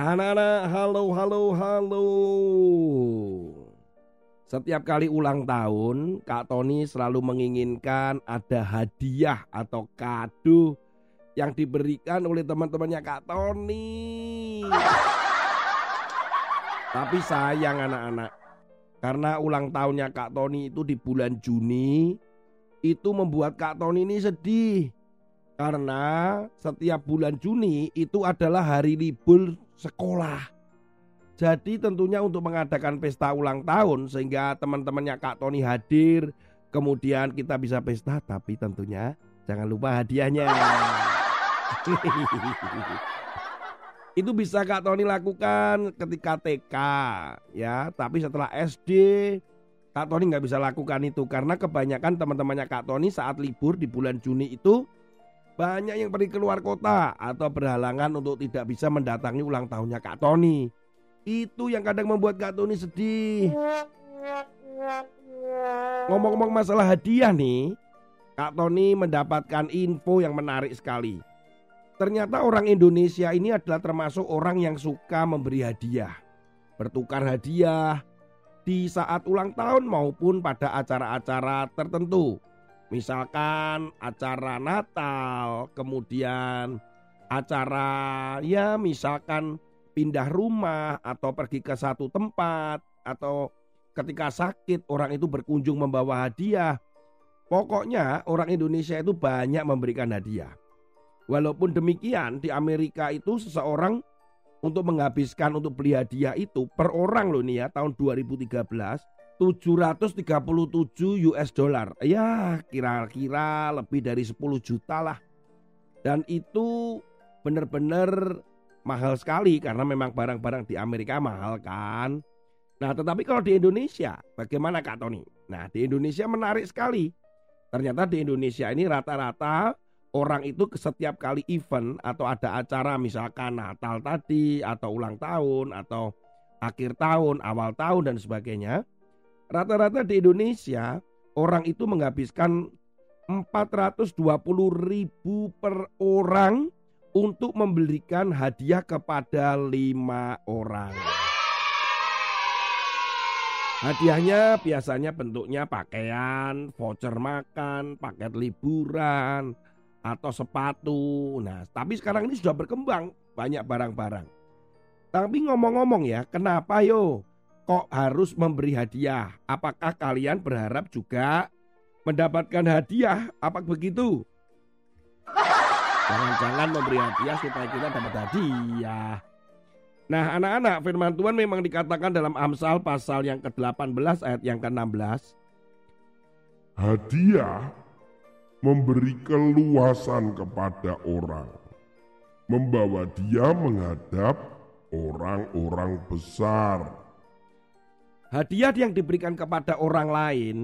Anak-anak, halo, halo, halo. Setiap kali ulang tahun, Kak Tony selalu menginginkan ada hadiah atau kado yang diberikan oleh teman-temannya Kak Tony. Tapi sayang anak-anak, karena ulang tahunnya Kak Tony itu di bulan Juni, itu membuat Kak Tony ini sedih. Karena setiap bulan Juni itu adalah hari libur sekolah. Jadi tentunya untuk mengadakan pesta ulang tahun sehingga teman-temannya Kak Tony hadir, kemudian kita bisa pesta tapi tentunya jangan lupa hadiahnya. Itu bisa Kak Tony lakukan ketika TK ya, tapi setelah SD Kak Tony nggak bisa lakukan itu karena kebanyakan teman-temannya Kak Tony saat libur di bulan Juni itu banyak yang pergi keluar kota atau berhalangan untuk tidak bisa mendatangi ulang tahunnya Kak Tony. Itu yang kadang membuat Kak Tony sedih. Ngomong-ngomong masalah hadiah nih, Kak Tony mendapatkan info yang menarik sekali. Ternyata orang Indonesia ini adalah termasuk orang yang suka memberi hadiah. Bertukar hadiah di saat ulang tahun maupun pada acara-acara tertentu. Misalkan acara Natal, kemudian acara ya misalkan pindah rumah atau pergi ke satu tempat atau ketika sakit orang itu berkunjung membawa hadiah. Pokoknya orang Indonesia itu banyak memberikan hadiah. Walaupun demikian di Amerika itu seseorang untuk menghabiskan untuk beli hadiah itu per orang loh nih ya tahun 2013 737 US dollar. Ya kira-kira lebih dari 10 juta lah. Dan itu benar-benar mahal sekali karena memang barang-barang di Amerika mahal kan. Nah tetapi kalau di Indonesia bagaimana Kak Tony? Nah di Indonesia menarik sekali. Ternyata di Indonesia ini rata-rata orang itu setiap kali event atau ada acara misalkan Natal tadi atau ulang tahun atau akhir tahun, awal tahun dan sebagainya. Rata-rata di Indonesia orang itu menghabiskan 420 ribu per orang untuk memberikan hadiah kepada lima orang. Hadiahnya biasanya bentuknya pakaian, voucher makan, paket liburan, atau sepatu. Nah, tapi sekarang ini sudah berkembang banyak barang-barang. Tapi ngomong-ngomong ya, kenapa yo kok harus memberi hadiah? Apakah kalian berharap juga mendapatkan hadiah? Apa begitu? Jangan-jangan memberi hadiah supaya kita dapat hadiah. Nah anak-anak firman Tuhan memang dikatakan dalam Amsal pasal yang ke-18 ayat yang ke-16. Hadiah memberi keluasan kepada orang. Membawa dia menghadap orang-orang besar. Hadiah yang diberikan kepada orang lain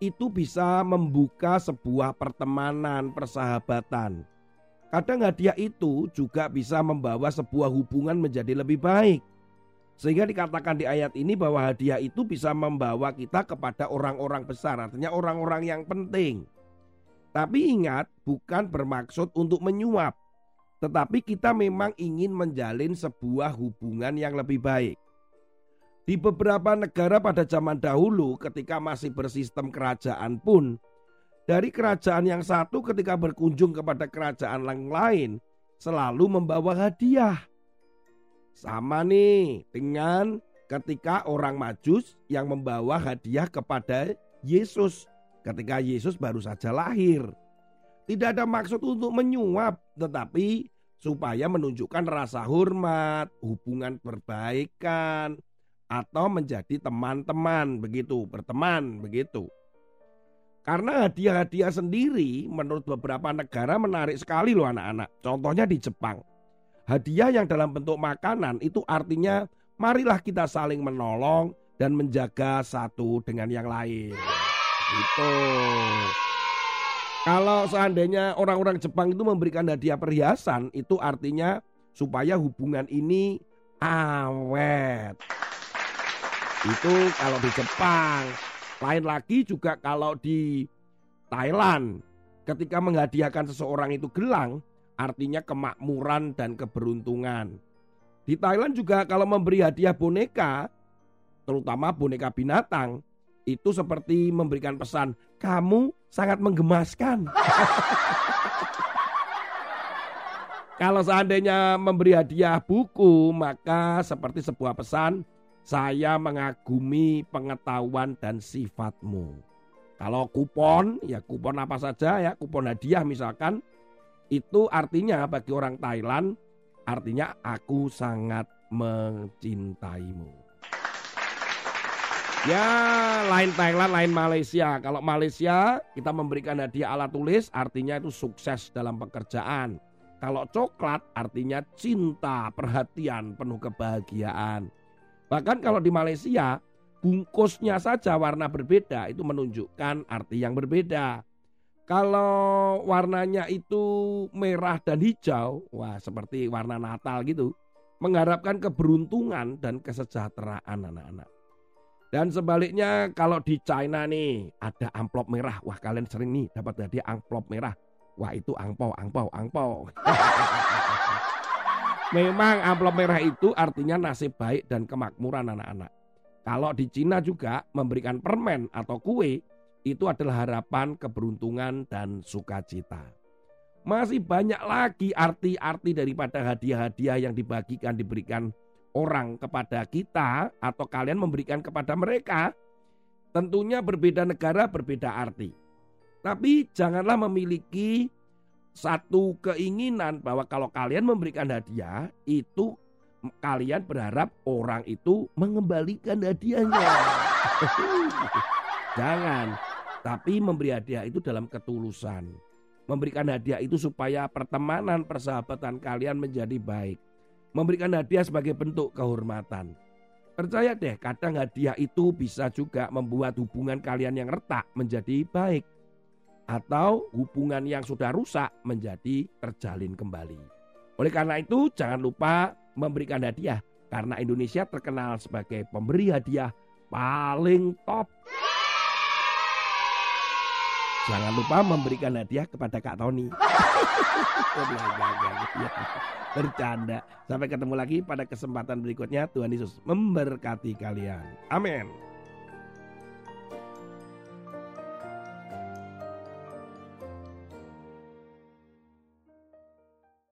itu bisa membuka sebuah pertemanan, persahabatan Kadang hadiah itu juga bisa membawa sebuah hubungan menjadi lebih baik. Sehingga dikatakan di ayat ini bahwa hadiah itu bisa membawa kita kepada orang-orang besar, artinya orang-orang yang penting. Tapi ingat, bukan bermaksud untuk menyuap, tetapi kita memang ingin menjalin sebuah hubungan yang lebih baik. Di beberapa negara pada zaman dahulu, ketika masih bersistem kerajaan pun, dari kerajaan yang satu ketika berkunjung kepada kerajaan yang lain selalu membawa hadiah. Sama nih dengan ketika orang Majus yang membawa hadiah kepada Yesus ketika Yesus baru saja lahir. Tidak ada maksud untuk menyuap, tetapi supaya menunjukkan rasa hormat, hubungan perbaikan, atau menjadi teman-teman begitu, berteman begitu. Karena hadiah-hadiah sendiri menurut beberapa negara menarik sekali loh anak-anak. Contohnya di Jepang. Hadiah yang dalam bentuk makanan itu artinya marilah kita saling menolong dan menjaga satu dengan yang lain. Itu. Kalau seandainya orang-orang Jepang itu memberikan hadiah perhiasan, itu artinya supaya hubungan ini awet. Itu kalau di Jepang. Lain lagi juga kalau di Thailand ketika menghadiahkan seseorang itu gelang artinya kemakmuran dan keberuntungan. Di Thailand juga kalau memberi hadiah boneka, terutama boneka binatang, itu seperti memberikan pesan, kamu sangat menggemaskan. Kalau seandainya memberi hadiah buku, maka seperti sebuah pesan, saya mengagumi pengetahuan dan sifatmu. Kalau kupon, ya kupon apa saja ya, kupon hadiah misalkan, itu artinya bagi orang Thailand, artinya aku sangat mencintaimu. Ya, lain Thailand, lain Malaysia. Kalau Malaysia kita memberikan hadiah alat tulis, artinya itu sukses dalam pekerjaan. Kalau coklat artinya cinta, perhatian, penuh kebahagiaan. Bahkan kalau di Malaysia, bungkusnya saja warna berbeda itu menunjukkan arti yang berbeda. Kalau warnanya itu merah dan hijau, wah seperti warna Natal gitu, mengharapkan keberuntungan dan kesejahteraan anak-anak. Dan sebaliknya kalau di China nih ada amplop merah, wah kalian sering nih dapat hadiah amplop merah. Wah itu angpau, angpau, angpau. Memang amplop merah itu artinya nasib baik dan kemakmuran anak-anak. Kalau di Cina juga memberikan permen atau kue itu adalah harapan, keberuntungan, dan sukacita. Masih banyak lagi arti-arti daripada hadiah-hadiah yang dibagikan, diberikan orang kepada kita atau kalian memberikan kepada mereka. Tentunya berbeda negara, berbeda arti. Tapi janganlah memiliki satu keinginan bahwa kalau kalian memberikan hadiah itu kalian berharap orang itu mengembalikan hadiahnya. Jangan. Tapi memberi hadiah itu dalam ketulusan. Memberikan hadiah itu supaya pertemanan, persahabatan kalian menjadi baik. Memberikan hadiah sebagai bentuk kehormatan. Percaya deh, kadang hadiah itu bisa juga membuat hubungan kalian yang retak menjadi baik atau hubungan yang sudah rusak menjadi terjalin kembali. Oleh karena itu, jangan lupa memberikan hadiah karena Indonesia terkenal sebagai pemberi hadiah paling top. Jangan lupa memberikan hadiah kepada Kak Tony. Bercanda. Sampai ketemu lagi pada kesempatan berikutnya. Tuhan Yesus memberkati kalian. Amin.